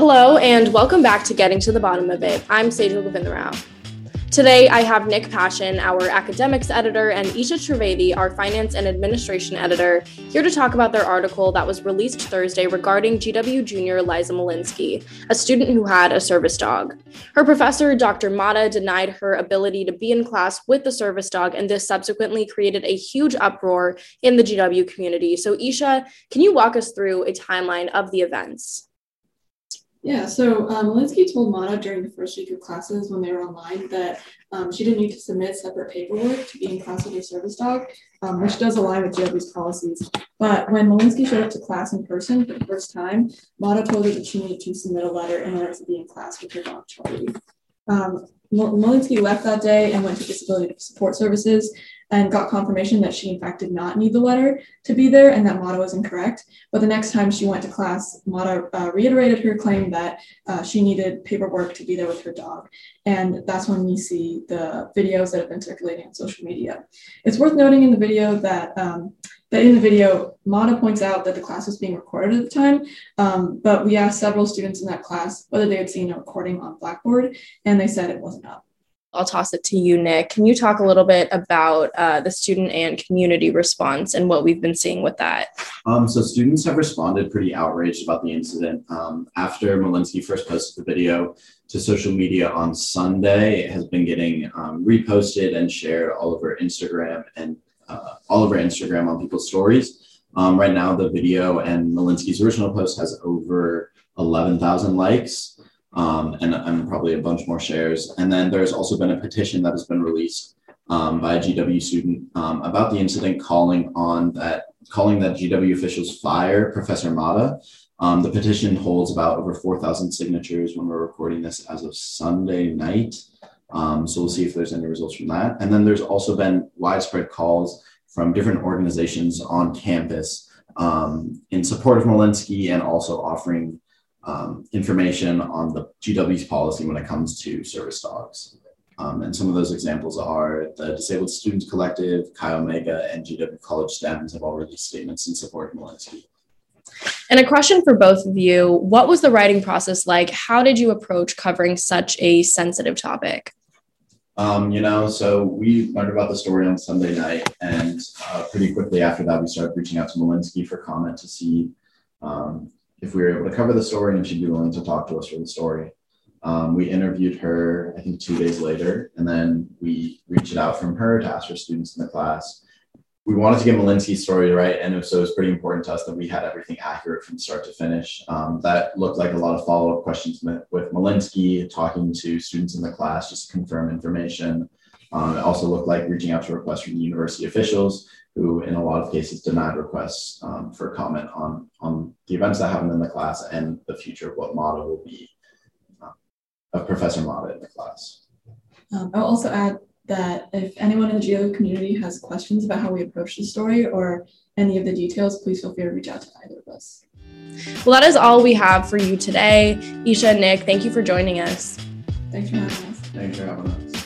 Hello, and welcome back to Getting to the Bottom of It. I'm Sejal Govindarao. Today, I have Nick Pasion, our academics editor, and Isha Trivedi, our finance and administration editor, here to talk about their article that was released Thursday regarding GW junior Liza Malinsky, a student who had a service dog. Her professor, Dr. Mata, denied her ability to be in class with the service dog, and this subsequently created a huge uproar in the GW community. So, Isha, can you walk us through a timeline of the events? Yeah, so um, Malinsky told Mata during the first week of classes when they were online that um, she didn't need to submit separate paperwork to be in class with her service dog, um, which does align with GW's policies. But when Malinsky showed up to class in person for the first time, Mata told her that she needed to submit a letter in order to be in class with her dog, Charlie. Um, Malinsky left that day and went to Disability Support Services and got confirmation that she in fact did not need the letter to be there and that Mata was incorrect. But the next time she went to class, Mata uh, reiterated her claim that uh, she needed paperwork to be there with her dog. And that's when we see the videos that have been circulating on social media. It's worth noting in the video that um, that in the video, Mata points out that the class was being recorded at the time, um, but we asked several students in that class whether they had seen a recording on Blackboard, and they said it wasn't up. I'll toss it to you, Nick. Can you talk a little bit about uh, the student and community response and what we've been seeing with that? Um, so students have responded pretty outraged about the incident. Um, after Malinsky first posted the video to social media on Sunday, it has been getting um, reposted and shared all over Instagram and uh, all over Instagram on people's stories. Um, right now, the video and Malinsky's original post has over 11,000 likes um, and, and probably a bunch more shares. And then there's also been a petition that has been released um, by a GW student um, about the incident, calling on that calling that GW officials fire Professor Mata. Um, the petition holds about over 4,000 signatures when we're recording this as of Sunday night. Um, so we'll see if there's any results from that. And then there's also been widespread calls from different organizations on campus um, in support of Malinsky and also offering um, information on the GW's policy when it comes to service dogs. Um, and some of those examples are the Disabled Students Collective, Chi Omega, and GW College STEMs have all released statements in support of Malinsky. And a question for both of you What was the writing process like? How did you approach covering such a sensitive topic? Um, you know, so we learned about the story on Sunday night, and uh, pretty quickly after that, we started reaching out to Malinsky for comment to see um, if we were able to cover the story and she'd be willing to talk to us for the story. Um, we interviewed her, I think, two days later, and then we reached out from her to ask her students in the class. We wanted to get Malinsky's story right, and so it was pretty important to us that we had everything accurate from start to finish. Um, that looked like a lot of follow up questions with Malinsky, talking to students in the class just to confirm information. Um, it also looked like reaching out to requests from university officials who in a lot of cases denied requests um, for comment on, on the events that happened in the class and the future of what Mata will be uh, of Professor Mata in the class. Um, I'll also add that if anyone in the GW community has questions about how we approach the story or any of the details, please feel free to reach out to either of us. Well, that is all we have for you today. Isha and Nick, thank you for joining us. Thanks for having us. Thanks for having us.